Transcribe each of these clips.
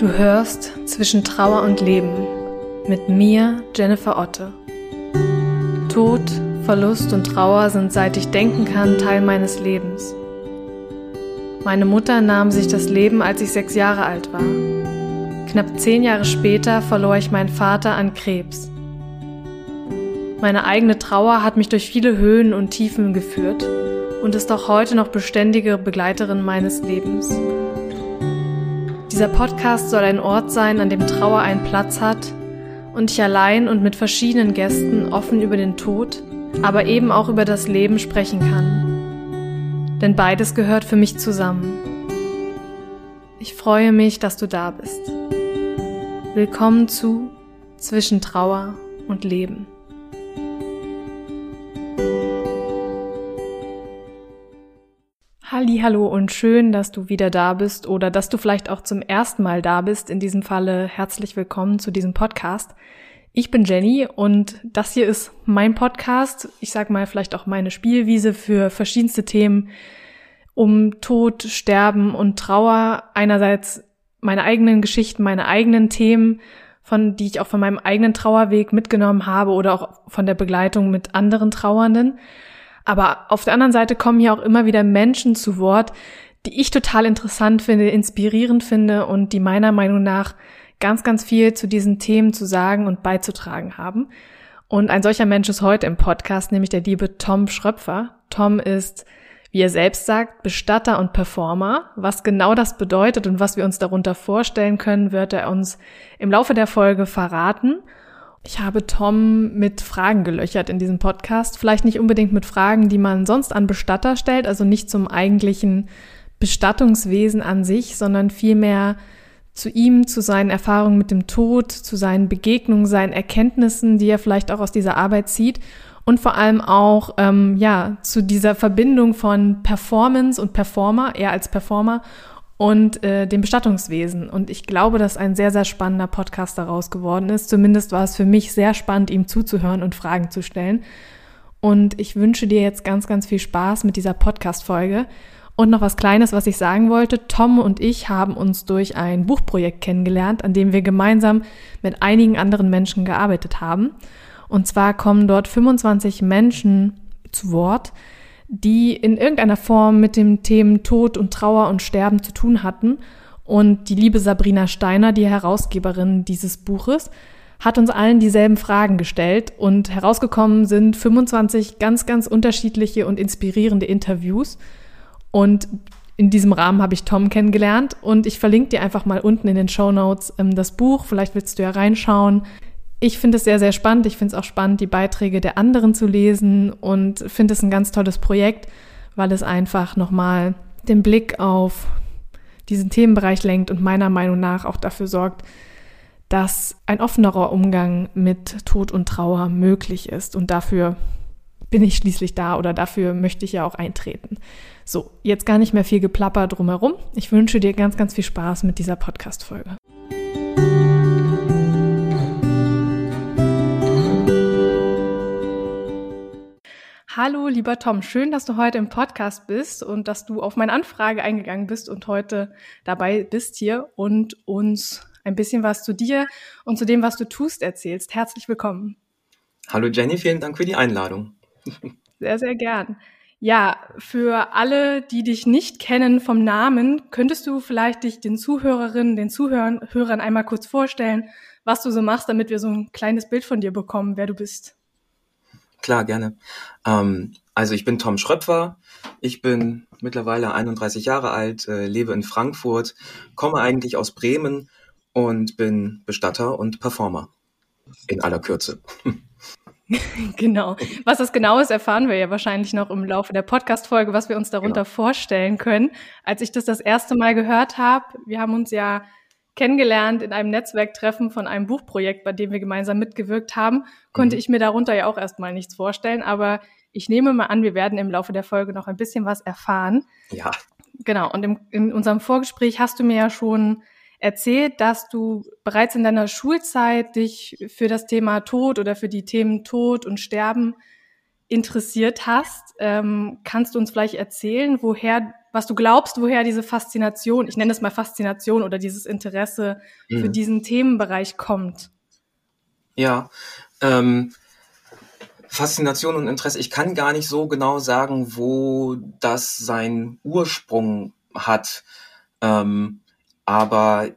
Du hörst zwischen Trauer und Leben mit mir, Jennifer Otte. Tod, Verlust und Trauer sind seit ich denken kann Teil meines Lebens. Meine Mutter nahm sich das Leben, als ich sechs Jahre alt war. Knapp zehn Jahre später verlor ich meinen Vater an Krebs. Meine eigene Trauer hat mich durch viele Höhen und Tiefen geführt und ist auch heute noch beständige Begleiterin meines Lebens. Dieser Podcast soll ein Ort sein, an dem Trauer einen Platz hat und ich allein und mit verschiedenen Gästen offen über den Tod, aber eben auch über das Leben sprechen kann. Denn beides gehört für mich zusammen. Ich freue mich, dass du da bist. Willkommen zu Zwischen Trauer und Leben. Hallo und schön, dass du wieder da bist oder dass du vielleicht auch zum ersten Mal da bist. In diesem Falle herzlich willkommen zu diesem Podcast. Ich bin Jenny und das hier ist mein Podcast. Ich sag mal vielleicht auch meine Spielwiese für verschiedenste Themen um Tod, Sterben und Trauer. Einerseits meine eigenen Geschichten, meine eigenen Themen, von die ich auch von meinem eigenen Trauerweg mitgenommen habe oder auch von der Begleitung mit anderen Trauernden. Aber auf der anderen Seite kommen hier auch immer wieder Menschen zu Wort, die ich total interessant finde, inspirierend finde und die meiner Meinung nach ganz, ganz viel zu diesen Themen zu sagen und beizutragen haben. Und ein solcher Mensch ist heute im Podcast, nämlich der liebe Tom Schröpfer. Tom ist, wie er selbst sagt, Bestatter und Performer. Was genau das bedeutet und was wir uns darunter vorstellen können, wird er uns im Laufe der Folge verraten. Ich habe Tom mit Fragen gelöchert in diesem Podcast. Vielleicht nicht unbedingt mit Fragen, die man sonst an Bestatter stellt, also nicht zum eigentlichen Bestattungswesen an sich, sondern vielmehr zu ihm, zu seinen Erfahrungen mit dem Tod, zu seinen Begegnungen, seinen Erkenntnissen, die er vielleicht auch aus dieser Arbeit zieht und vor allem auch ähm, ja zu dieser Verbindung von Performance und Performer, er als Performer und äh, dem Bestattungswesen. Und ich glaube, dass ein sehr, sehr spannender Podcast daraus geworden ist. Zumindest war es für mich sehr spannend, ihm zuzuhören und Fragen zu stellen. Und ich wünsche dir jetzt ganz, ganz viel Spaß mit dieser Podcast-Folge. Und noch was Kleines, was ich sagen wollte. Tom und ich haben uns durch ein Buchprojekt kennengelernt, an dem wir gemeinsam mit einigen anderen Menschen gearbeitet haben. Und zwar kommen dort 25 Menschen zu Wort, die in irgendeiner Form mit dem Themen Tod und Trauer und Sterben zu tun hatten. Und die liebe Sabrina Steiner, die Herausgeberin dieses Buches, hat uns allen dieselben Fragen gestellt und herausgekommen sind 25 ganz, ganz unterschiedliche und inspirierende Interviews. Und in diesem Rahmen habe ich Tom kennengelernt und ich verlinke dir einfach mal unten in den Show Notes ähm, das Buch. Vielleicht willst du ja reinschauen. Ich finde es sehr, sehr spannend. Ich finde es auch spannend, die Beiträge der anderen zu lesen und finde es ein ganz tolles Projekt, weil es einfach nochmal den Blick auf diesen Themenbereich lenkt und meiner Meinung nach auch dafür sorgt, dass ein offenerer Umgang mit Tod und Trauer möglich ist. Und dafür bin ich schließlich da oder dafür möchte ich ja auch eintreten. So, jetzt gar nicht mehr viel Geplapper drumherum. Ich wünsche dir ganz, ganz viel Spaß mit dieser Podcast-Folge. Hallo, lieber Tom, schön, dass du heute im Podcast bist und dass du auf meine Anfrage eingegangen bist und heute dabei bist hier und uns ein bisschen was zu dir und zu dem, was du tust, erzählst. Herzlich willkommen. Hallo Jenny, vielen Dank für die Einladung. Sehr, sehr gern. Ja, für alle, die dich nicht kennen vom Namen, könntest du vielleicht dich den Zuhörerinnen, den Zuhörern einmal kurz vorstellen, was du so machst, damit wir so ein kleines Bild von dir bekommen, wer du bist. Klar, gerne. Ähm, also ich bin Tom Schröpfer. Ich bin mittlerweile 31 Jahre alt, äh, lebe in Frankfurt, komme eigentlich aus Bremen und bin Bestatter und Performer. In aller Kürze. genau. Was das genau ist, erfahren wir ja wahrscheinlich noch im Laufe der Podcast-Folge, was wir uns darunter genau. vorstellen können. Als ich das das erste Mal gehört habe, wir haben uns ja kennengelernt in einem Netzwerktreffen von einem Buchprojekt, bei dem wir gemeinsam mitgewirkt haben, konnte mhm. ich mir darunter ja auch erstmal nichts vorstellen. Aber ich nehme mal an, wir werden im Laufe der Folge noch ein bisschen was erfahren. Ja. Genau. Und im, in unserem Vorgespräch hast du mir ja schon erzählt, dass du bereits in deiner Schulzeit dich für das Thema Tod oder für die Themen Tod und Sterben interessiert hast. Ähm, kannst du uns vielleicht erzählen, woher was du glaubst, woher diese Faszination, ich nenne es mal Faszination oder dieses Interesse mhm. für diesen Themenbereich kommt. Ja, ähm, Faszination und Interesse. Ich kann gar nicht so genau sagen, wo das seinen Ursprung hat. Ähm, aber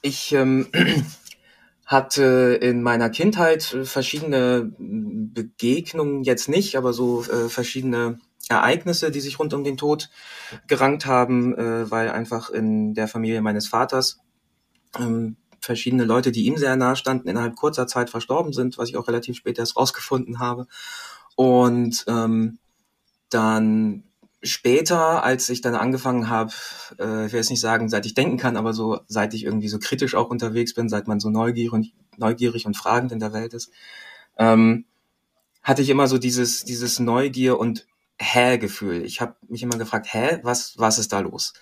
ich ähm, hatte in meiner Kindheit verschiedene Begegnungen, jetzt nicht, aber so äh, verschiedene Ereignisse, die sich rund um den Tod gerankt haben, äh, weil einfach in der Familie meines Vaters ähm, verschiedene Leute, die ihm sehr nahe standen, innerhalb kurzer Zeit verstorben sind, was ich auch relativ spät erst rausgefunden habe. Und ähm, dann später, als ich dann angefangen habe, äh, ich will jetzt nicht sagen, seit ich denken kann, aber so seit ich irgendwie so kritisch auch unterwegs bin, seit man so neugierig und, neugierig und fragend in der Welt ist, ähm, hatte ich immer so dieses, dieses Neugier und Hä-Gefühl. Ich habe mich immer gefragt, hä, was, was ist da los?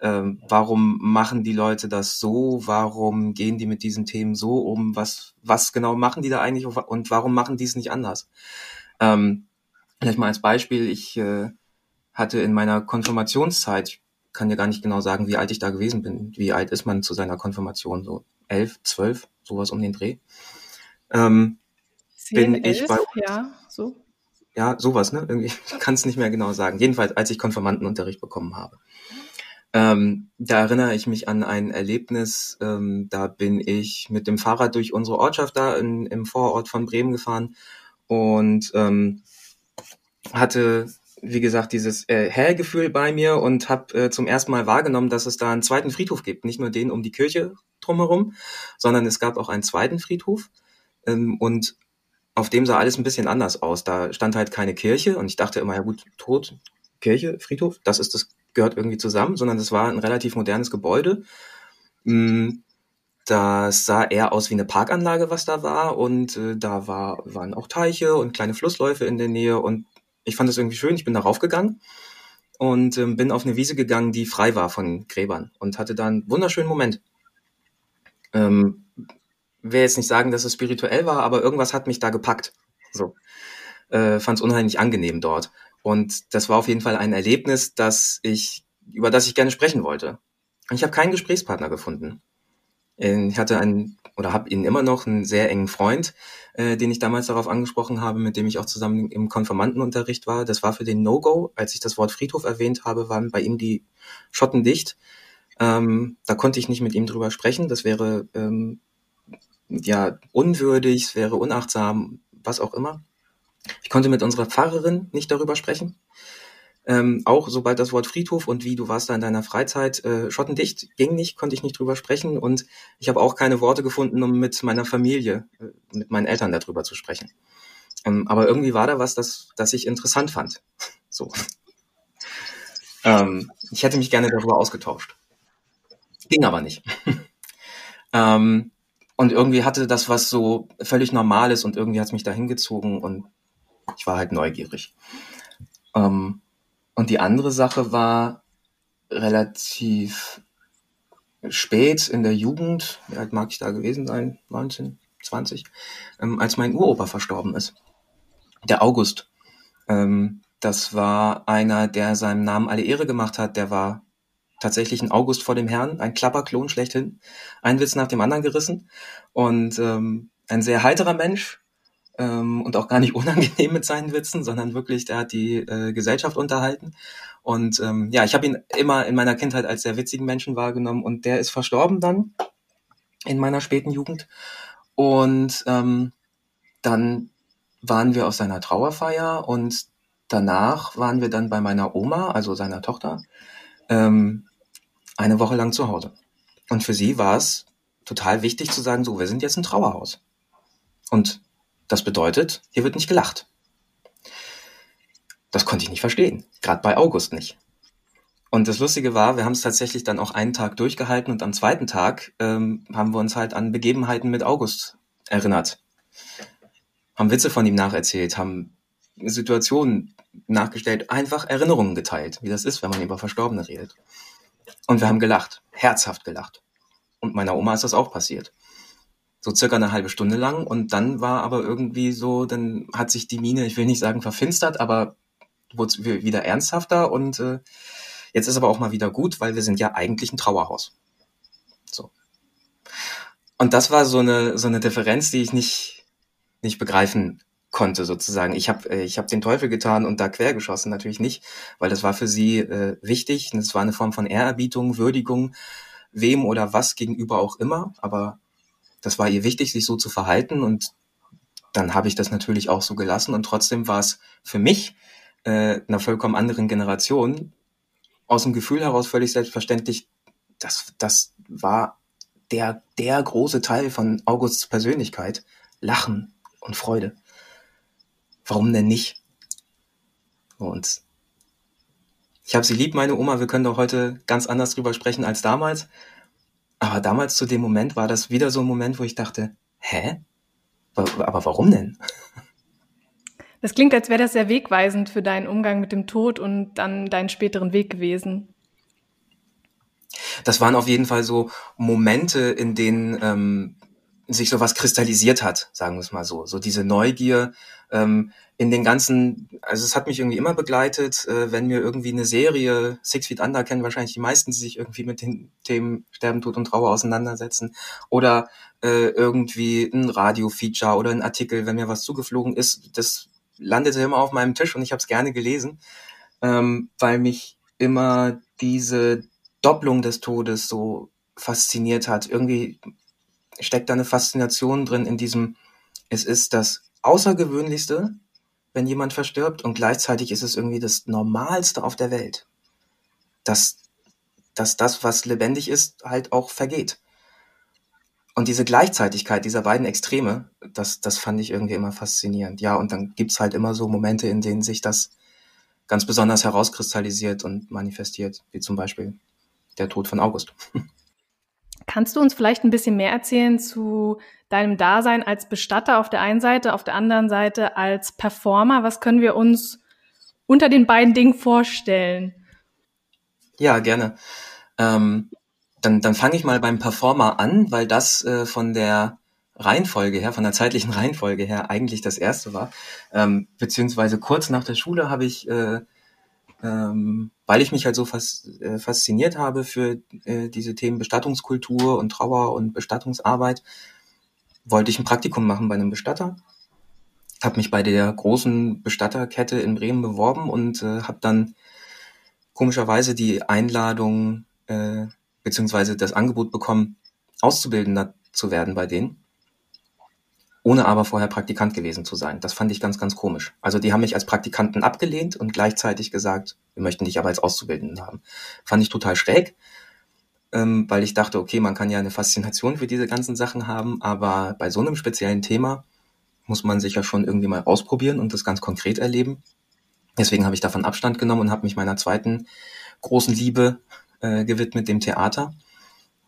Ähm, warum machen die Leute das so? Warum gehen die mit diesen Themen so um? Was, was genau machen die da eigentlich und warum machen die es nicht anders? Ähm, vielleicht mal als Beispiel, ich äh, hatte in meiner Konfirmationszeit, ich kann dir gar nicht genau sagen, wie alt ich da gewesen bin. Wie alt ist man zu seiner Konfirmation? So elf, zwölf, sowas um den Dreh. Ähm, Zehn, bin elf, ich bei ja. Ja, sowas, ne? Irgendwie kann es nicht mehr genau sagen. Jedenfalls, als ich Konfirmandenunterricht bekommen habe. Ähm, da erinnere ich mich an ein Erlebnis. Ähm, da bin ich mit dem Fahrrad durch unsere Ortschaft da in, im Vorort von Bremen gefahren und ähm, hatte wie gesagt, dieses äh, Hellgefühl bei mir und habe äh, zum ersten Mal wahrgenommen, dass es da einen zweiten Friedhof gibt. Nicht nur den um die Kirche drumherum, sondern es gab auch einen zweiten Friedhof. Ähm, und auf dem sah alles ein bisschen anders aus. Da stand halt keine Kirche und ich dachte immer, ja gut, Tod, Kirche, Friedhof, das ist das gehört irgendwie zusammen, sondern es war ein relativ modernes Gebäude. Mm, das sah eher aus wie eine Parkanlage, was da war. Und äh, da war, waren auch Teiche und kleine Flussläufe in der Nähe. Und ich fand das irgendwie schön. Ich bin darauf gegangen und ähm, bin auf eine Wiese gegangen, die frei war von Gräbern und hatte da einen wunderschönen Moment. Ähm, will jetzt nicht sagen, dass es spirituell war, aber irgendwas hat mich da gepackt. So. Äh, Fand es unheimlich angenehm dort. Und das war auf jeden Fall ein Erlebnis, das ich, über das ich gerne sprechen wollte. Ich habe keinen Gesprächspartner gefunden. Ich hatte einen oder habe ihn immer noch einen sehr engen Freund, äh, den ich damals darauf angesprochen habe, mit dem ich auch zusammen im Konfirmandenunterricht war. Das war für den No-Go. Als ich das Wort Friedhof erwähnt habe, waren bei ihm die Schotten dicht. Ähm, da konnte ich nicht mit ihm drüber sprechen. Das wäre ähm, ja unwürdig, es wäre unachtsam, was auch immer. Ich konnte mit unserer Pfarrerin nicht darüber sprechen. Ähm, auch sobald das Wort Friedhof und wie du warst da in deiner Freizeit äh, schottendicht ging nicht, konnte ich nicht drüber sprechen und ich habe auch keine Worte gefunden, um mit meiner Familie, äh, mit meinen Eltern darüber zu sprechen. Ähm, aber irgendwie war da was, das, das ich interessant fand. so. Ähm, ich hätte mich gerne darüber ausgetauscht. Ging aber nicht. ähm, und irgendwie hatte das was so völlig Normales und irgendwie hat es mich da hingezogen und ich war halt neugierig. Ähm, und die andere Sache war relativ spät in der Jugend, wie alt mag ich da gewesen sein? 19, 20, ähm, als mein Uropa verstorben ist. Der August. Ähm, das war einer, der seinem Namen alle Ehre gemacht hat. Der war tatsächlich ein August vor dem Herrn, ein Klapperklon schlechthin. Ein Witz nach dem anderen gerissen. Und ähm, ein sehr heiterer Mensch, ähm, und auch gar nicht unangenehm mit seinen Witzen, sondern wirklich, der hat die äh, Gesellschaft unterhalten. Und ähm, ja, ich habe ihn immer in meiner Kindheit als sehr witzigen Menschen wahrgenommen und der ist verstorben dann in meiner späten Jugend. Und ähm, dann waren wir auf seiner Trauerfeier und danach waren wir dann bei meiner Oma, also seiner Tochter, ähm, eine Woche lang zu Hause. Und für sie war es total wichtig zu sagen, so, wir sind jetzt ein Trauerhaus. Und das bedeutet, hier wird nicht gelacht. Das konnte ich nicht verstehen, gerade bei August nicht. Und das Lustige war, wir haben es tatsächlich dann auch einen Tag durchgehalten und am zweiten Tag ähm, haben wir uns halt an Begebenheiten mit August erinnert. Haben Witze von ihm nacherzählt, haben Situationen nachgestellt, einfach Erinnerungen geteilt, wie das ist, wenn man über Verstorbene redet. Und wir haben gelacht, herzhaft gelacht. Und meiner Oma ist das auch passiert so circa eine halbe Stunde lang und dann war aber irgendwie so, dann hat sich die Mine, ich will nicht sagen verfinstert, aber wurde wieder ernsthafter und äh, Jetzt ist aber auch mal wieder gut, weil wir sind ja eigentlich ein Trauerhaus. So. Und das war so eine, so eine Differenz, die ich nicht, nicht begreifen konnte sozusagen. Ich habe äh, ich hab den Teufel getan und da quergeschossen natürlich nicht, weil das war für sie äh, wichtig. Es war eine Form von Ehrerbietung, Würdigung, wem oder was gegenüber auch immer. Aber das war ihr wichtig, sich so zu verhalten und dann habe ich das natürlich auch so gelassen und trotzdem war es für mich äh, einer vollkommen anderen Generation aus dem Gefühl heraus völlig selbstverständlich, das, das war der, der große Teil von Augusts Persönlichkeit. Lachen und Freude. Warum denn nicht? Und ich habe sie lieb, meine Oma. Wir können doch heute ganz anders drüber sprechen als damals. Aber damals zu dem Moment war das wieder so ein Moment, wo ich dachte, hä? Aber warum denn? Das klingt, als wäre das sehr wegweisend für deinen Umgang mit dem Tod und dann deinen späteren Weg gewesen. Das waren auf jeden Fall so Momente, in denen ähm, sich sowas kristallisiert hat, sagen wir es mal so. So diese Neugier ähm, in den ganzen, also es hat mich irgendwie immer begleitet, äh, wenn mir irgendwie eine Serie, Six Feet Under kennen wahrscheinlich die meisten, die sich irgendwie mit den Themen Sterben, Tod und Trauer auseinandersetzen. Oder äh, irgendwie ein Radio-Feature oder ein Artikel, wenn mir was zugeflogen ist, das landete immer auf meinem Tisch und ich habe es gerne gelesen, ähm, weil mich immer diese Doppelung des Todes so fasziniert hat. Irgendwie steckt da eine Faszination drin in diesem, es ist das Außergewöhnlichste, wenn jemand verstirbt und gleichzeitig ist es irgendwie das Normalste auf der Welt. Dass, dass das, was lebendig ist, halt auch vergeht. Und diese Gleichzeitigkeit dieser beiden Extreme, das, das fand ich irgendwie immer faszinierend. Ja, und dann gibt's halt immer so Momente, in denen sich das ganz besonders herauskristallisiert und manifestiert, wie zum Beispiel der Tod von August. Kannst du uns vielleicht ein bisschen mehr erzählen zu deinem Dasein als Bestatter auf der einen Seite, auf der anderen Seite als Performer? Was können wir uns unter den beiden Dingen vorstellen? Ja, gerne. Ähm, dann dann fange ich mal beim Performer an, weil das äh, von der Reihenfolge her, von der zeitlichen Reihenfolge her eigentlich das erste war. Ähm, beziehungsweise kurz nach der Schule habe ich äh, ähm, weil ich mich halt so fas äh, fasziniert habe für äh, diese Themen Bestattungskultur und Trauer und Bestattungsarbeit, wollte ich ein Praktikum machen bei einem Bestatter. Habe mich bei der großen Bestatterkette in Bremen beworben und äh, habe dann komischerweise die Einladung äh, beziehungsweise das Angebot bekommen, Auszubildender zu werden bei denen ohne aber vorher Praktikant gewesen zu sein. Das fand ich ganz, ganz komisch. Also die haben mich als Praktikanten abgelehnt und gleichzeitig gesagt, wir möchten dich aber als Auszubildenden haben. Fand ich total schräg, ähm, weil ich dachte, okay, man kann ja eine Faszination für diese ganzen Sachen haben, aber bei so einem speziellen Thema muss man sich ja schon irgendwie mal ausprobieren und das ganz konkret erleben. Deswegen habe ich davon Abstand genommen und habe mich meiner zweiten großen Liebe äh, gewidmet, dem Theater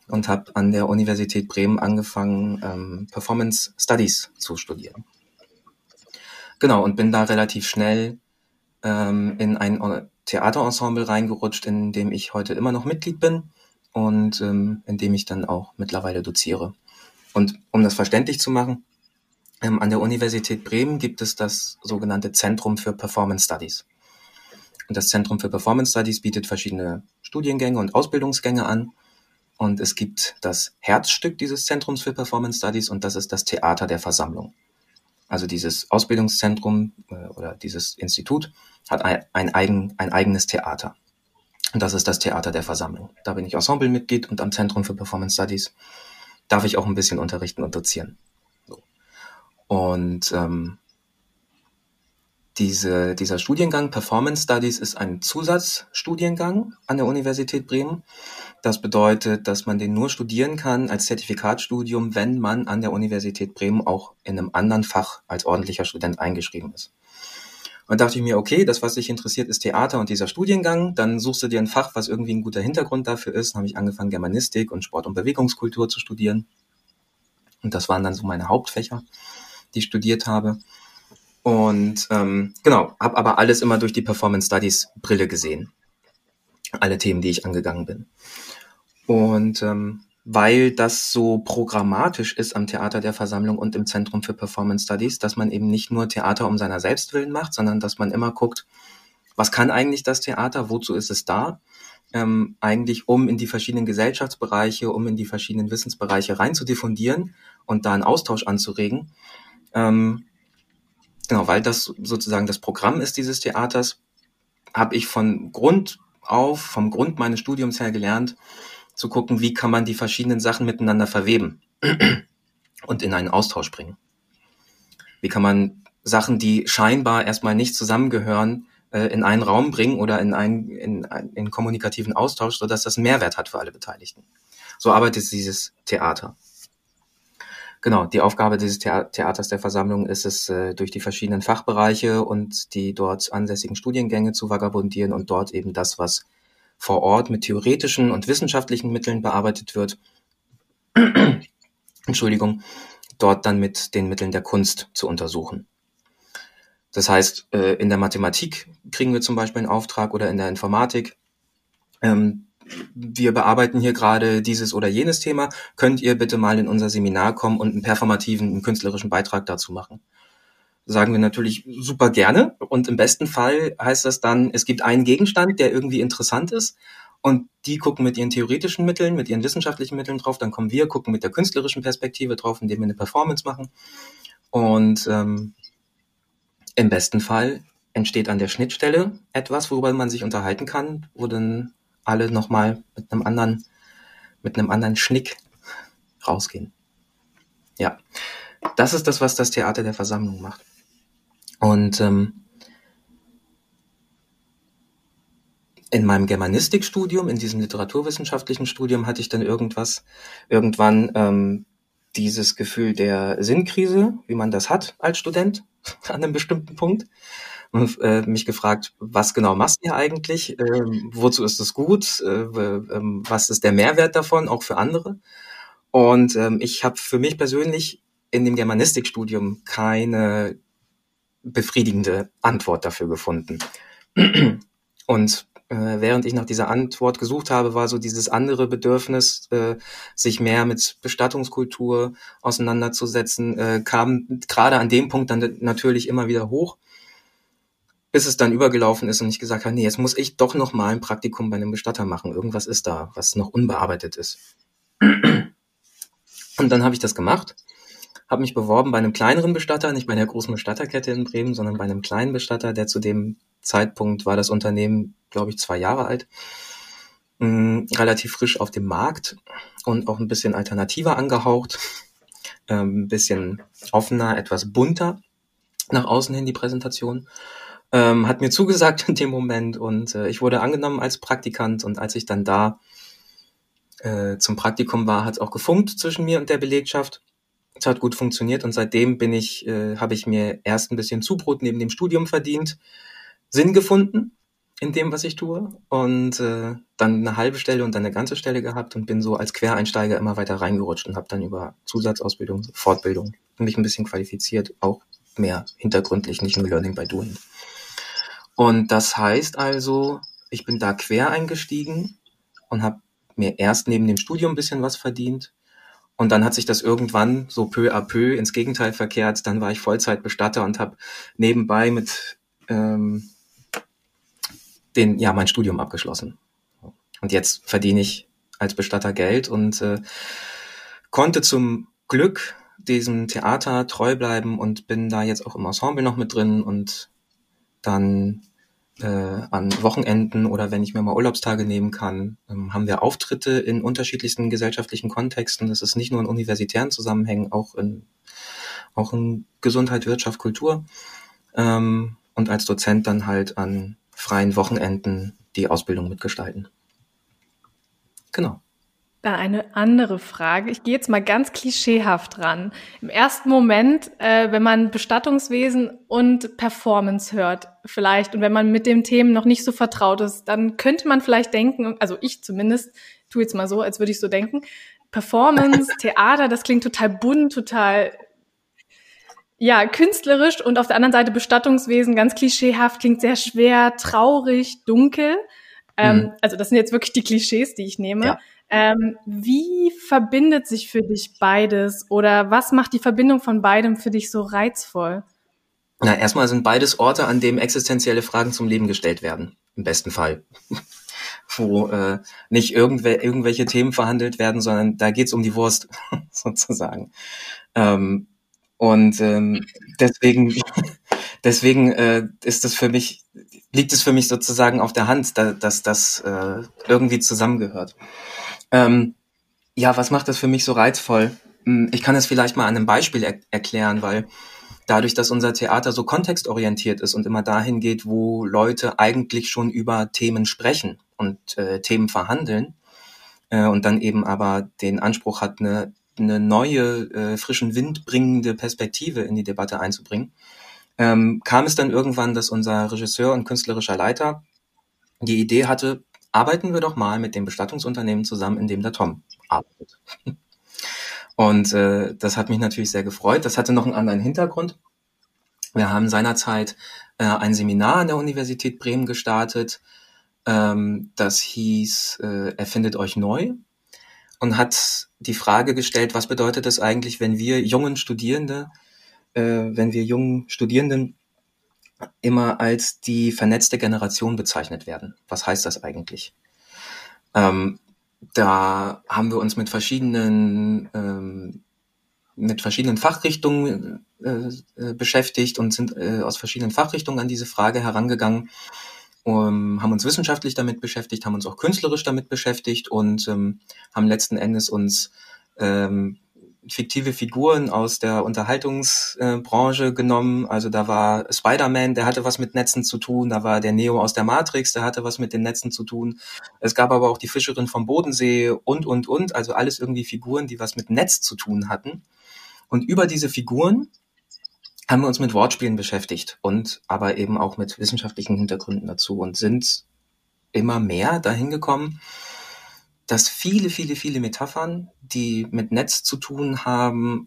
und habe an der Universität Bremen angefangen, ähm, Performance Studies zu studieren. Genau, und bin da relativ schnell ähm, in ein Theaterensemble reingerutscht, in dem ich heute immer noch Mitglied bin und ähm, in dem ich dann auch mittlerweile doziere. Und um das verständlich zu machen, ähm, an der Universität Bremen gibt es das sogenannte Zentrum für Performance Studies. Und das Zentrum für Performance Studies bietet verschiedene Studiengänge und Ausbildungsgänge an. Und es gibt das Herzstück dieses Zentrums für Performance Studies und das ist das Theater der Versammlung. Also dieses Ausbildungszentrum äh, oder dieses Institut hat ein, ein, eigen, ein eigenes Theater. Und das ist das Theater der Versammlung. Da bin ich Ensemblemitglied und am Zentrum für Performance Studies darf ich auch ein bisschen unterrichten und dozieren. So. Und ähm, diese, dieser Studiengang Performance Studies ist ein Zusatzstudiengang an der Universität Bremen. Das bedeutet, dass man den nur studieren kann als Zertifikatsstudium, wenn man an der Universität Bremen auch in einem anderen Fach als ordentlicher Student eingeschrieben ist. Und dachte ich mir, okay, das, was dich interessiert, ist Theater und dieser Studiengang. Dann suchst du dir ein Fach, was irgendwie ein guter Hintergrund dafür ist. Dann habe ich angefangen, Germanistik und Sport- und Bewegungskultur zu studieren. Und das waren dann so meine Hauptfächer, die ich studiert habe. Und ähm, genau, habe aber alles immer durch die Performance Studies Brille gesehen. Alle Themen, die ich angegangen bin. Und ähm, weil das so programmatisch ist am Theater der Versammlung und im Zentrum für Performance Studies, dass man eben nicht nur Theater um seiner selbst willen macht, sondern dass man immer guckt, was kann eigentlich das Theater, wozu ist es da ähm, eigentlich um in die verschiedenen Gesellschaftsbereiche, um in die verschiedenen Wissensbereiche rein zu diffundieren und da einen Austausch anzuregen. Ähm, genau, weil das sozusagen das Programm ist dieses Theaters, habe ich von Grund auf, vom Grund meines Studiums her gelernt, zu gucken, wie kann man die verschiedenen Sachen miteinander verweben und in einen Austausch bringen. Wie kann man Sachen, die scheinbar erstmal nicht zusammengehören, äh, in einen Raum bringen oder in einen, in, in kommunikativen Austausch, sodass das einen Mehrwert hat für alle Beteiligten. So arbeitet dieses Theater. Genau, die Aufgabe dieses Theaters der Versammlung ist es, äh, durch die verschiedenen Fachbereiche und die dort ansässigen Studiengänge zu vagabundieren und dort eben das, was vor Ort mit theoretischen und wissenschaftlichen Mitteln bearbeitet wird, Entschuldigung, dort dann mit den Mitteln der Kunst zu untersuchen. Das heißt, äh, in der Mathematik kriegen wir zum Beispiel einen Auftrag oder in der Informatik. Wir bearbeiten hier gerade dieses oder jenes Thema. Könnt ihr bitte mal in unser Seminar kommen und einen performativen, einen künstlerischen Beitrag dazu machen? Sagen wir natürlich super gerne. Und im besten Fall heißt das dann, es gibt einen Gegenstand, der irgendwie interessant ist. Und die gucken mit ihren theoretischen Mitteln, mit ihren wissenschaftlichen Mitteln drauf. Dann kommen wir, gucken mit der künstlerischen Perspektive drauf, indem wir eine Performance machen. Und ähm, im besten Fall entsteht an der Schnittstelle etwas, worüber man sich unterhalten kann, wo dann alle nochmal mit einem anderen, mit einem anderen Schnick rausgehen. Ja, das ist das, was das Theater der Versammlung macht. Und ähm, in meinem Germanistikstudium, in diesem literaturwissenschaftlichen Studium, hatte ich dann irgendwas, irgendwann ähm, dieses Gefühl der Sinnkrise, wie man das hat als Student an einem bestimmten Punkt. Und äh, mich gefragt, was genau machst du hier eigentlich? Äh, wozu ist es gut? Äh, äh, was ist der Mehrwert davon, auch für andere? Und ähm, ich habe für mich persönlich in dem Germanistikstudium keine befriedigende Antwort dafür gefunden. Und äh, während ich nach dieser Antwort gesucht habe, war so dieses andere Bedürfnis, äh, sich mehr mit Bestattungskultur auseinanderzusetzen, äh, kam gerade an dem Punkt dann natürlich immer wieder hoch, bis es dann übergelaufen ist und ich gesagt habe, nee, jetzt muss ich doch noch mal ein Praktikum bei einem Bestatter machen. Irgendwas ist da, was noch unbearbeitet ist. Und dann habe ich das gemacht, habe mich beworben bei einem kleineren Bestatter, nicht bei der großen Bestatterkette in Bremen, sondern bei einem kleinen Bestatter, der zu dem Zeitpunkt war das Unternehmen, glaube ich, zwei Jahre alt, mh, mm, relativ frisch auf dem Markt und auch ein bisschen alternativer angehaucht, ähm, ein bisschen offener, etwas bunter nach außen hin die Präsentation. Ähm, hat mir zugesagt in dem Moment und äh, ich wurde angenommen als Praktikant und als ich dann da äh, zum Praktikum war, hat es auch gefunkt zwischen mir und der Belegschaft. Es hat gut funktioniert und seitdem bin ich, äh, habe ich mir erst ein bisschen Zubrot neben dem Studium verdient, Sinn gefunden in dem, was ich tue und äh, dann eine halbe Stelle und dann eine ganze Stelle gehabt und bin so als Quereinsteiger immer weiter reingerutscht und habe dann über Zusatzausbildung, Fortbildung mich ein bisschen qualifiziert, auch mehr hintergründlich, nicht nur Learning by Doing. Und das heißt also, ich bin da quer eingestiegen und habe mir erst neben dem Studium ein bisschen was verdient und dann hat sich das irgendwann so peu à peu ins Gegenteil verkehrt. Dann war ich Vollzeitbestatter und habe nebenbei mit ähm, den, ja, mein Studium abgeschlossen. Und jetzt verdiene ich als Bestatter Geld und äh, konnte zum Glück diesem Theater treu bleiben und bin da jetzt auch im Ensemble noch mit drin und dann äh, an Wochenenden oder wenn ich mir mal Urlaubstage nehmen kann, ähm, haben wir Auftritte in unterschiedlichsten gesellschaftlichen Kontexten. Das ist nicht nur in universitären Zusammenhängen, auch in, auch in Gesundheit, Wirtschaft, Kultur. Ähm, und als Dozent dann halt an freien Wochenenden die Ausbildung mitgestalten. Genau. Dann eine andere Frage. Ich gehe jetzt mal ganz klischeehaft ran. Im ersten Moment, äh, wenn man Bestattungswesen und Performance hört, vielleicht, und wenn man mit dem Themen noch nicht so vertraut ist, dann könnte man vielleicht denken, also ich zumindest, tu jetzt mal so, als würde ich so denken, Performance, Theater, das klingt total bunt, total ja, künstlerisch und auf der anderen Seite Bestattungswesen, ganz klischeehaft, klingt sehr schwer, traurig, dunkel. Ähm, mhm. Also das sind jetzt wirklich die Klischees, die ich nehme. Ja. Ähm, wie verbindet sich für dich beides oder was macht die Verbindung von beidem für dich so reizvoll? Na, erstmal sind beides Orte, an denen existenzielle Fragen zum Leben gestellt werden. Im besten Fall. wo äh, nicht irgendwel irgendwelche Themen verhandelt werden, sondern da geht's um die Wurst sozusagen. Ähm, und ähm, deswegen, deswegen äh, ist es für mich, liegt es für mich sozusagen auf der Hand, da, dass das äh, irgendwie zusammengehört. Ähm, ja, was macht das für mich so reizvoll? Hm, ich kann es vielleicht mal an einem Beispiel er erklären, weil dadurch, dass unser Theater so kontextorientiert ist und immer dahin geht, wo Leute eigentlich schon über Themen sprechen und äh, Themen verhandeln äh, und dann eben aber den Anspruch hat, eine, eine neue, äh, frischen Wind bringende Perspektive in die Debatte einzubringen, ähm, kam es dann irgendwann, dass unser Regisseur und künstlerischer Leiter die Idee hatte, arbeiten wir doch mal mit dem Bestattungsunternehmen zusammen, in dem der Tom arbeitet. Und äh, das hat mich natürlich sehr gefreut. Das hatte noch einen anderen Hintergrund. Wir haben seinerzeit äh, ein Seminar an der Universität Bremen gestartet. Ähm, das hieß äh, Erfindet euch neu und hat die Frage gestellt, was bedeutet es eigentlich, wenn wir jungen Studierende, äh, wenn wir jungen Studierenden immer als die vernetzte Generation bezeichnet werden? Was heißt das eigentlich? Ähm, da haben wir uns mit verschiedenen ähm, mit verschiedenen Fachrichtungen äh, äh, beschäftigt und sind äh, aus verschiedenen Fachrichtungen an diese Frage herangegangen, um, haben uns wissenschaftlich damit beschäftigt, haben uns auch künstlerisch damit beschäftigt und ähm, haben letzten Endes uns ähm, fiktive Figuren aus der Unterhaltungsbranche genommen. Also da war Spider-Man, der hatte was mit Netzen zu tun, da war der Neo aus der Matrix, der hatte was mit den Netzen zu tun. Es gab aber auch die Fischerin vom Bodensee und, und, und. Also alles irgendwie Figuren, die was mit Netz zu tun hatten. Und über diese Figuren haben wir uns mit Wortspielen beschäftigt und aber eben auch mit wissenschaftlichen Hintergründen dazu und sind immer mehr dahin gekommen, dass viele, viele, viele Metaphern, die mit Netz zu tun haben,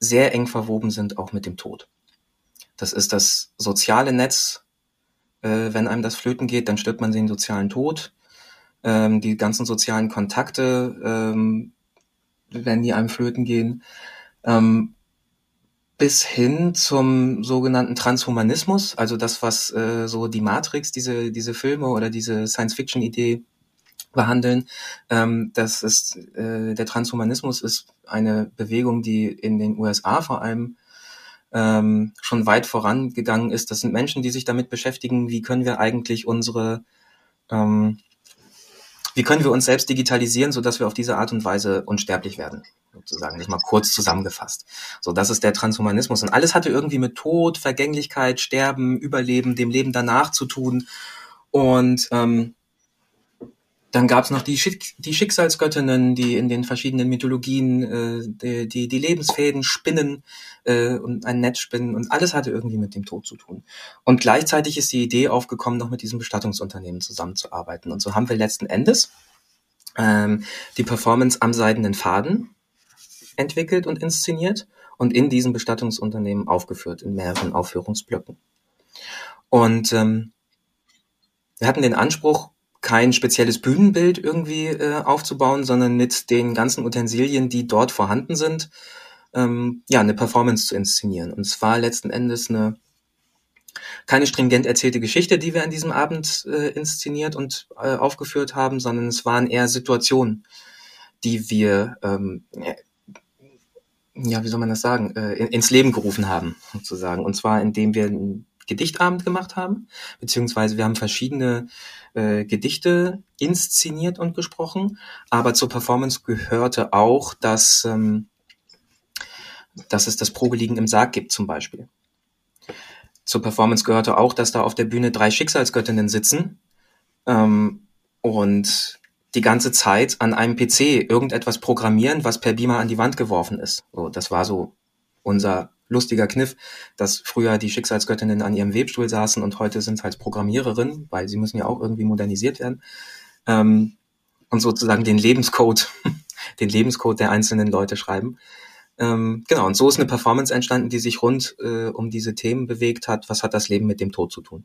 sehr eng verwoben sind, auch mit dem Tod. Das ist das soziale Netz. Äh, wenn einem das flöten geht, dann stirbt man den sozialen Tod. Ähm, die ganzen sozialen Kontakte, ähm, wenn die einem flöten gehen. Ähm, bis hin zum sogenannten Transhumanismus, also das, was äh, so die Matrix, diese, diese Filme oder diese Science-Fiction-Idee behandeln. Ähm, das ist äh, der Transhumanismus ist eine Bewegung, die in den USA vor allem ähm, schon weit vorangegangen ist. Das sind Menschen, die sich damit beschäftigen, wie können wir eigentlich unsere ähm, wie können wir uns selbst digitalisieren, so dass wir auf diese Art und Weise unsterblich werden, sozusagen, nicht mal kurz zusammengefasst. So, das ist der Transhumanismus. Und alles hatte irgendwie mit Tod, Vergänglichkeit, Sterben, Überleben, dem Leben danach zu tun. Und ähm, dann gab es noch die, Schick die Schicksalsgöttinnen, die in den verschiedenen Mythologien äh, die, die, die Lebensfäden spinnen äh, und ein Netz spinnen und alles hatte irgendwie mit dem Tod zu tun. Und gleichzeitig ist die Idee aufgekommen, noch mit diesem Bestattungsunternehmen zusammenzuarbeiten. Und so haben wir letzten Endes ähm, die Performance am seidenen Faden entwickelt und inszeniert und in diesem Bestattungsunternehmen aufgeführt in mehreren Aufführungsblöcken. Und ähm, wir hatten den Anspruch, kein spezielles Bühnenbild irgendwie äh, aufzubauen, sondern mit den ganzen Utensilien, die dort vorhanden sind, ähm, ja, eine Performance zu inszenieren. Und es war letzten Endes eine keine stringent erzählte Geschichte, die wir an diesem Abend äh, inszeniert und äh, aufgeführt haben, sondern es waren eher Situationen, die wir ähm, ja, wie soll man das sagen, äh, ins Leben gerufen haben, sozusagen. Und zwar, indem wir Gedichtabend gemacht haben, beziehungsweise wir haben verschiedene äh, Gedichte inszeniert und gesprochen, aber zur Performance gehörte auch, dass, ähm, dass es das Probeliegen im Sarg gibt zum Beispiel. Zur Performance gehörte auch, dass da auf der Bühne drei Schicksalsgöttinnen sitzen ähm, und die ganze Zeit an einem PC irgendetwas programmieren, was per Beamer an die Wand geworfen ist. So, das war so unser lustiger Kniff, dass früher die Schicksalsgöttinnen an ihrem Webstuhl saßen und heute sind halt Programmiererinnen, weil sie müssen ja auch irgendwie modernisiert werden. Ähm, und sozusagen den Lebenscode, den Lebenscode der einzelnen Leute schreiben. Ähm, genau, und so ist eine Performance entstanden, die sich rund äh, um diese Themen bewegt hat. Was hat das Leben mit dem Tod zu tun?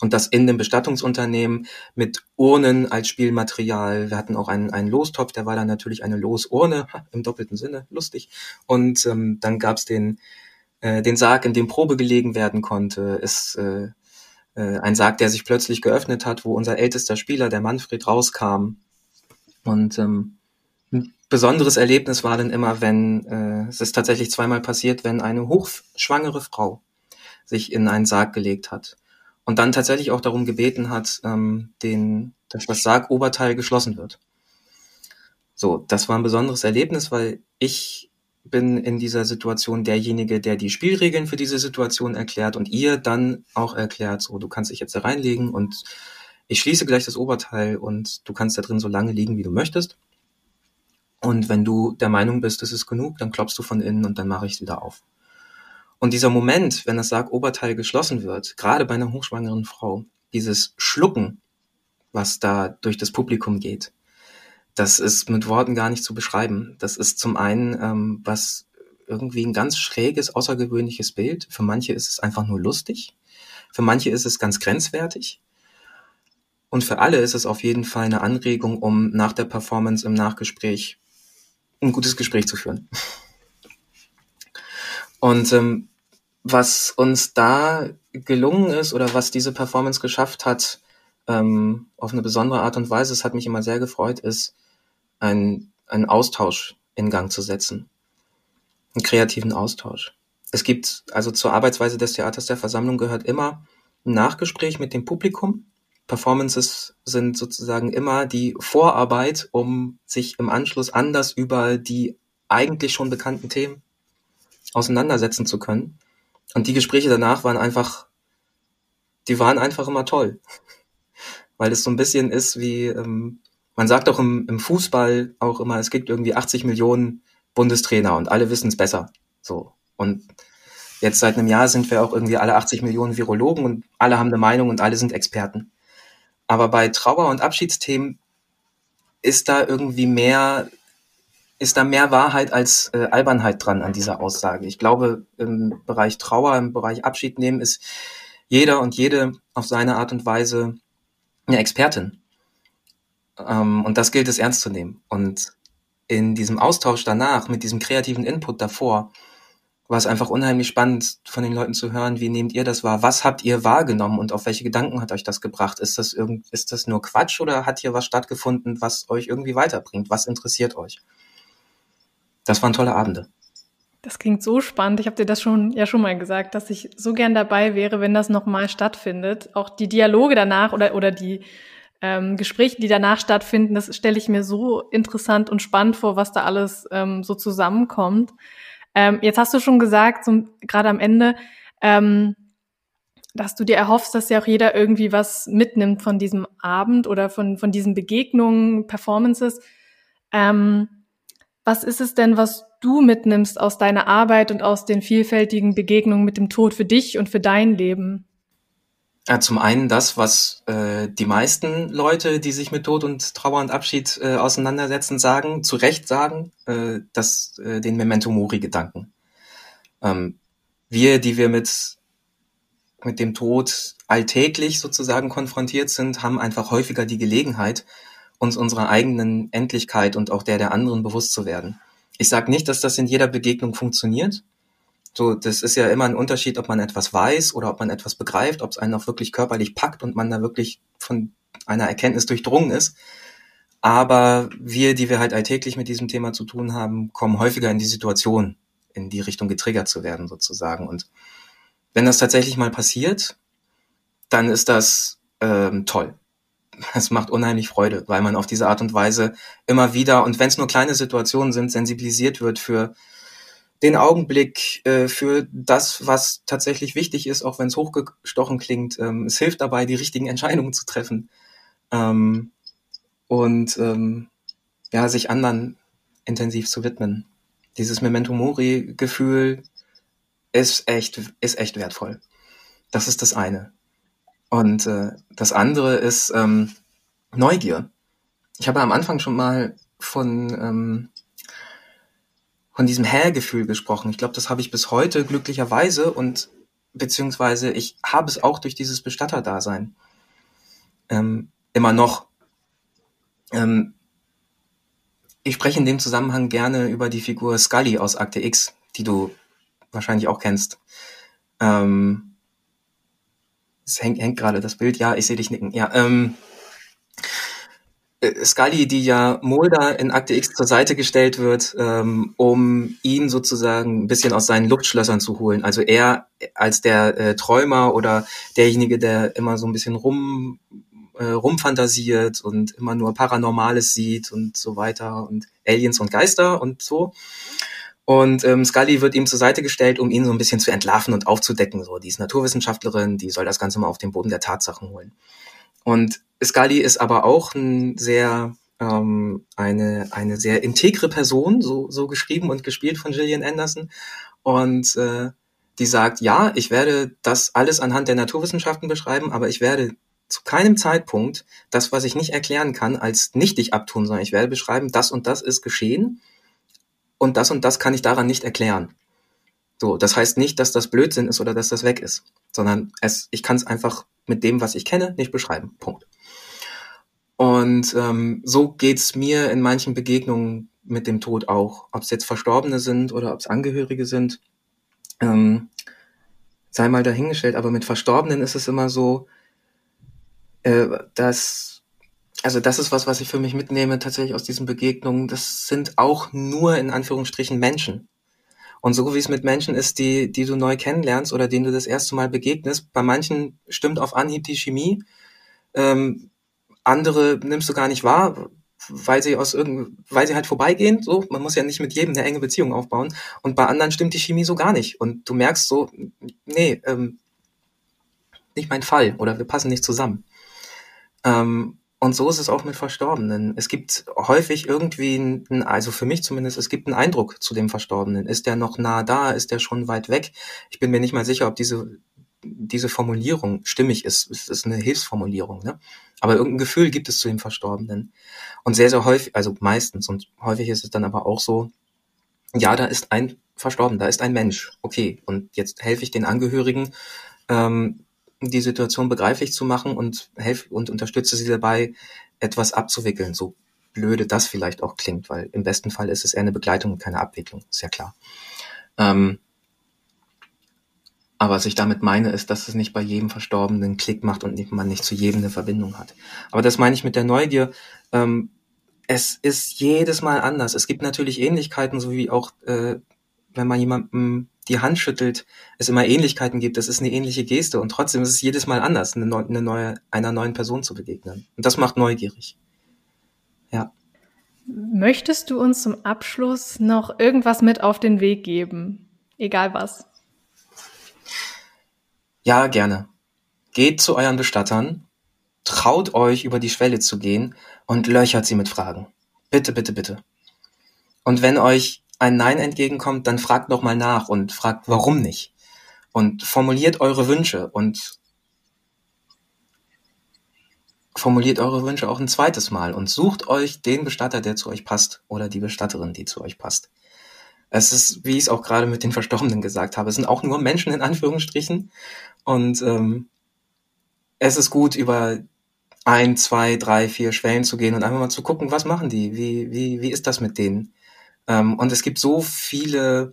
Und das in dem Bestattungsunternehmen mit Urnen als Spielmaterial. Wir hatten auch einen, einen Lostopf, der war dann natürlich eine Losurne, im doppelten Sinne, lustig. Und ähm, dann gab's den, äh, den Sarg, in dem Probe gelegen werden konnte. Es äh, äh, ein Sarg, der sich plötzlich geöffnet hat, wo unser ältester Spieler, der Manfred, rauskam. Und ähm, ein besonderes Erlebnis war dann immer, wenn äh, es ist tatsächlich zweimal passiert, wenn eine hochschwangere Frau sich in einen Sarg gelegt hat und dann tatsächlich auch darum gebeten hat, ähm, den, dass das Sargoberteil geschlossen wird. So, das war ein besonderes Erlebnis, weil ich bin in dieser Situation derjenige, der die Spielregeln für diese Situation erklärt und ihr dann auch erklärt, so, du kannst dich jetzt da reinlegen und ich schließe gleich das Oberteil und du kannst da drin so lange liegen, wie du möchtest. Und wenn du der Meinung bist, es ist genug, dann klopfst du von innen und dann mache ich es wieder auf. Und dieser Moment, wenn das Sargoberteil geschlossen wird, gerade bei einer hochschwangeren Frau, dieses Schlucken, was da durch das Publikum geht, das ist mit Worten gar nicht zu beschreiben. Das ist zum einen ähm, was irgendwie ein ganz schräges, außergewöhnliches Bild. Für manche ist es einfach nur lustig. Für manche ist es ganz grenzwertig. Und für alle ist es auf jeden Fall eine Anregung, um nach der Performance im Nachgespräch ein gutes Gespräch zu führen. Und ähm, was uns da gelungen ist oder was diese Performance geschafft hat, ähm, auf eine besondere Art und Weise, es hat mich immer sehr gefreut, ist, einen, einen Austausch in Gang zu setzen. Einen kreativen Austausch. Es gibt, also zur Arbeitsweise des Theaters der Versammlung gehört immer ein Nachgespräch mit dem Publikum. Performances sind sozusagen immer die Vorarbeit, um sich im Anschluss anders über die eigentlich schon bekannten Themen auseinandersetzen zu können. Und die Gespräche danach waren einfach, die waren einfach immer toll. Weil es so ein bisschen ist wie, ähm, man sagt auch im, im Fußball auch immer, es gibt irgendwie 80 Millionen Bundestrainer und alle wissen es besser. So. Und jetzt seit einem Jahr sind wir auch irgendwie alle 80 Millionen Virologen und alle haben eine Meinung und alle sind Experten. Aber bei Trauer- und Abschiedsthemen ist da irgendwie mehr ist da mehr Wahrheit als äh, Albernheit dran an dieser Aussage. Ich glaube, im Bereich Trauer, im Bereich Abschied nehmen ist jeder und jede auf seine Art und Weise eine Expertin. Ähm, und das gilt es ernst zu nehmen. Und in diesem Austausch danach, mit diesem kreativen Input davor, war es einfach unheimlich spannend von den Leuten zu hören, wie nehmt ihr das wahr? Was habt ihr wahrgenommen und auf welche Gedanken hat euch das gebracht? Ist das irgend, ist das nur Quatsch oder hat hier was stattgefunden, was euch irgendwie weiterbringt? Was interessiert euch? das waren tolle Abende. Das klingt so spannend. Ich habe dir das schon ja schon mal gesagt, dass ich so gern dabei wäre, wenn das nochmal stattfindet. Auch die Dialoge danach oder oder die ähm, Gespräche, die danach stattfinden, das stelle ich mir so interessant und spannend vor, was da alles ähm, so zusammenkommt. Ähm, jetzt hast du schon gesagt, so, gerade am Ende, ähm, dass du dir erhoffst, dass ja auch jeder irgendwie was mitnimmt von diesem Abend oder von von diesen Begegnungen, Performances. Ähm, was ist es denn, was du mitnimmst aus deiner Arbeit und aus den vielfältigen Begegnungen mit dem Tod für dich und für dein Leben? Ja, zum einen das, was äh, die meisten Leute, die sich mit Tod und Trauer und Abschied äh, auseinandersetzen, sagen, zu Recht sagen, äh, dass äh, den Memento Mori-Gedanken. Ähm, wir, die wir mit mit dem Tod alltäglich sozusagen konfrontiert sind, haben einfach häufiger die Gelegenheit, uns unserer eigenen Endlichkeit und auch der der anderen bewusst zu werden. Ich sage nicht, dass das in jeder Begegnung funktioniert. So, das ist ja immer ein Unterschied, ob man etwas weiß oder ob man etwas begreift, ob es einen auch wirklich körperlich packt und man da wirklich von einer Erkenntnis durchdrungen ist. Aber wir, die wir halt alltäglich mit diesem Thema zu tun haben, kommen häufiger in die Situation, in die Richtung getriggert zu werden sozusagen. Und wenn das tatsächlich mal passiert, dann ist das ähm, toll es macht unheimlich Freude, weil man auf diese Art und Weise immer wieder, und wenn es nur kleine Situationen sind, sensibilisiert wird für den Augenblick, äh, für das, was tatsächlich wichtig ist, auch wenn es hochgestochen klingt. Ähm, es hilft dabei, die richtigen Entscheidungen zu treffen. Ähm, und ähm, ja, sich anderen intensiv zu widmen. Dieses Memento Mori-Gefühl ist echt, ist echt wertvoll. Das ist das eine. Und äh, das andere ist ähm, Neugier. Ich habe am Anfang schon mal von, ähm, von diesem Hä-Gefühl gesprochen. Ich glaube, das habe ich bis heute glücklicherweise und beziehungsweise ich habe es auch durch dieses Bestatterdasein ähm, immer noch. Ähm, ich spreche in dem Zusammenhang gerne über die Figur Scully aus Akte X, die du wahrscheinlich auch kennst. Ähm, es hängt, hängt gerade das Bild. Ja, ich sehe dich nicken. Ja, ähm, äh, Scully, die ja Mulder in Akte X zur Seite gestellt wird, ähm, um ihn sozusagen ein bisschen aus seinen Luftschlössern zu holen. Also er als der äh, Träumer oder derjenige, der immer so ein bisschen rum äh, rumfantasiert und immer nur Paranormales sieht und so weiter und Aliens und Geister und so. Und ähm, Scully wird ihm zur Seite gestellt, um ihn so ein bisschen zu entlarven und aufzudecken. So, die ist Naturwissenschaftlerin, die soll das Ganze mal auf den Boden der Tatsachen holen. Und Scully ist aber auch ein sehr ähm, eine eine sehr integre Person, so so geschrieben und gespielt von Gillian Anderson. Und äh, die sagt, ja, ich werde das alles anhand der Naturwissenschaften beschreiben, aber ich werde zu keinem Zeitpunkt das, was ich nicht erklären kann, als nichtig abtun, sondern ich werde beschreiben, das und das ist geschehen und das und das kann ich daran nicht erklären. So, das heißt nicht, dass das Blödsinn ist oder dass das weg ist, sondern es, ich kann es einfach mit dem, was ich kenne, nicht beschreiben. Punkt. Und ähm, so geht's mir in manchen Begegnungen mit dem Tod auch. Ob es jetzt Verstorbene sind oder ob es Angehörige sind, ähm, sei mal dahingestellt. Aber mit Verstorbenen ist es immer so, äh, dass, also das ist was, was ich für mich mitnehme tatsächlich aus diesen Begegnungen. Das sind auch nur in Anführungsstrichen Menschen. Und so wie es mit Menschen ist, die, die du neu kennenlernst oder denen du das erste Mal begegnest, bei manchen stimmt auf Anhieb die Chemie, ähm, andere nimmst du gar nicht wahr, weil sie aus irgend, weil sie halt vorbeigehen. So, man muss ja nicht mit jedem eine enge Beziehung aufbauen. Und bei anderen stimmt die Chemie so gar nicht. Und du merkst so, nee, ähm, nicht mein Fall oder wir passen nicht zusammen. Ähm, und so ist es auch mit Verstorbenen. Es gibt häufig irgendwie, ein, also für mich zumindest, es gibt einen Eindruck zu dem Verstorbenen. Ist der noch nah da? Ist der schon weit weg? Ich bin mir nicht mal sicher, ob diese, diese Formulierung stimmig ist. Es ist eine Hilfsformulierung, ne? Aber irgendein Gefühl gibt es zu dem Verstorbenen. Und sehr, sehr häufig, also meistens und häufig ist es dann aber auch so, ja, da ist ein Verstorben, da ist ein Mensch. Okay, und jetzt helfe ich den Angehörigen, ähm, die Situation begreiflich zu machen und helfe und unterstütze sie dabei, etwas abzuwickeln, so blöde das vielleicht auch klingt, weil im besten Fall ist es eher eine Begleitung und keine Abwicklung, ist ja klar. Ähm, aber was ich damit meine, ist, dass es nicht bei jedem Verstorbenen Klick macht und man nicht zu jedem eine Verbindung hat. Aber das meine ich mit der Neugier. Ähm, es ist jedes Mal anders. Es gibt natürlich Ähnlichkeiten, so wie auch, äh, wenn man jemandem die Hand schüttelt, es immer Ähnlichkeiten gibt. Das ist eine ähnliche Geste und trotzdem ist es jedes Mal anders, eine, neu, eine neue, einer neuen Person zu begegnen. Und das macht neugierig. Ja. Möchtest du uns zum Abschluss noch irgendwas mit auf den Weg geben? Egal was. Ja, gerne. Geht zu euren Bestattern, traut euch über die Schwelle zu gehen und löchert sie mit Fragen. Bitte, bitte, bitte. Und wenn euch ein Nein entgegenkommt, dann fragt noch mal nach und fragt, warum nicht. Und formuliert eure Wünsche und formuliert eure Wünsche auch ein zweites Mal und sucht euch den Bestatter, der zu euch passt oder die Bestatterin, die zu euch passt. Es ist, wie ich es auch gerade mit den Verstorbenen gesagt habe, es sind auch nur Menschen in Anführungsstrichen und ähm, es ist gut, über ein, zwei, drei, vier Schwellen zu gehen und einfach mal zu gucken, was machen die, wie, wie, wie ist das mit denen? Ähm, und es gibt so viele,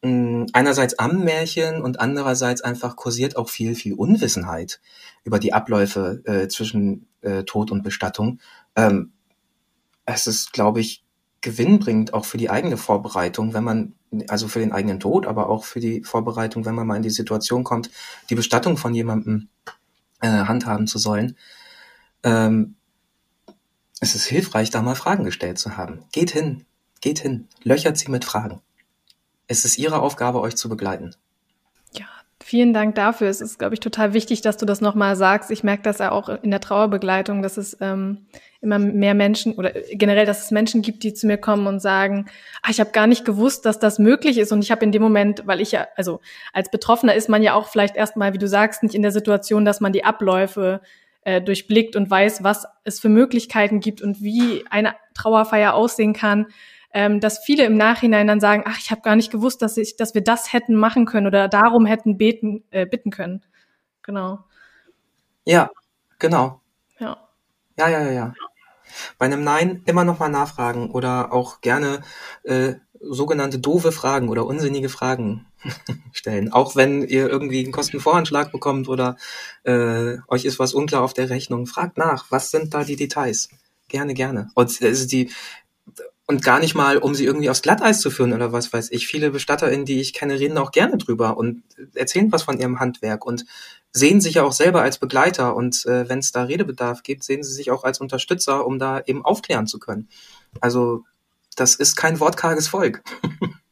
mh, hm, einerseits Ammenmärchen und andererseits einfach kursiert auch viel, viel Unwissenheit über die Abläufe äh, zwischen äh, Tod und Bestattung. Ähm, es ist, glaube ich, gewinnbringend auch für die eigene Vorbereitung, wenn man, also für den eigenen Tod, aber auch für die Vorbereitung, wenn man mal in die Situation kommt, die Bestattung von jemandem äh, handhaben zu sollen. Ähm, es ist hilfreich, da mal Fragen gestellt zu haben. Geht hin, Geht hin, löchert sie mit Fragen. Es ist ihre Aufgabe, euch zu begleiten. Vielen Dank dafür. Es ist, glaube ich, total wichtig, dass du das nochmal sagst. Ich merke das ja auch in der Trauerbegleitung, dass es ähm, immer mehr Menschen oder generell, dass es Menschen gibt, die zu mir kommen und sagen, ah, ich habe gar nicht gewusst, dass das möglich ist. Und ich habe in dem Moment, weil ich ja, also als Betroffener ist man ja auch vielleicht erstmal, wie du sagst, nicht in der Situation, dass man die Abläufe äh, durchblickt und weiß, was es für Möglichkeiten gibt und wie eine Trauerfeier aussehen kann ähm, dass viele im Nachhinein dann sagen, ach, ich habe gar nicht gewusst, dass ich, dass wir das hätten machen können oder darum hätten beten, äh, bitten können. Genau. Ja, genau. Ja. Ja, ja, ja, ja. Bei einem Nein immer noch mal nachfragen oder auch gerne äh, sogenannte doofe Fragen oder unsinnige Fragen stellen. Auch wenn ihr irgendwie einen Kostenvoranschlag bekommt oder äh, euch ist was unklar auf der Rechnung, fragt nach, was sind da die Details? Gerne, gerne. Und es ist die und gar nicht mal, um sie irgendwie aufs Glatteis zu führen oder was weiß ich. Viele BestatterInnen, die ich kenne, reden auch gerne drüber und erzählen was von ihrem Handwerk und sehen sich ja auch selber als Begleiter und äh, wenn es da Redebedarf gibt, sehen sie sich auch als Unterstützer, um da eben aufklären zu können. Also das ist kein wortkarges Volk.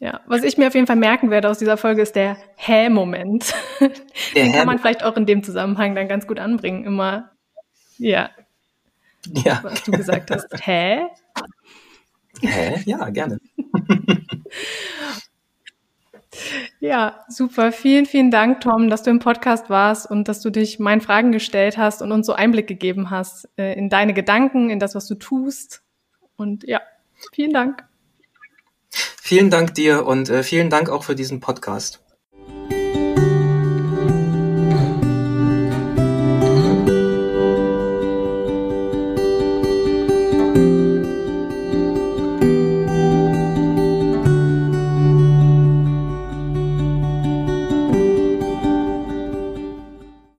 Ja, was ich mir auf jeden Fall merken werde aus dieser Folge ist der Hä-Moment. Den kann man vielleicht auch in dem Zusammenhang dann ganz gut anbringen. Immer, ja. Ja. Was du gesagt hast. Hä? Hä? Ja, gerne. Ja, super. Vielen, vielen Dank, Tom, dass du im Podcast warst und dass du dich meinen Fragen gestellt hast und uns so Einblick gegeben hast äh, in deine Gedanken, in das, was du tust. Und ja, vielen Dank. Vielen Dank dir und äh, vielen Dank auch für diesen Podcast.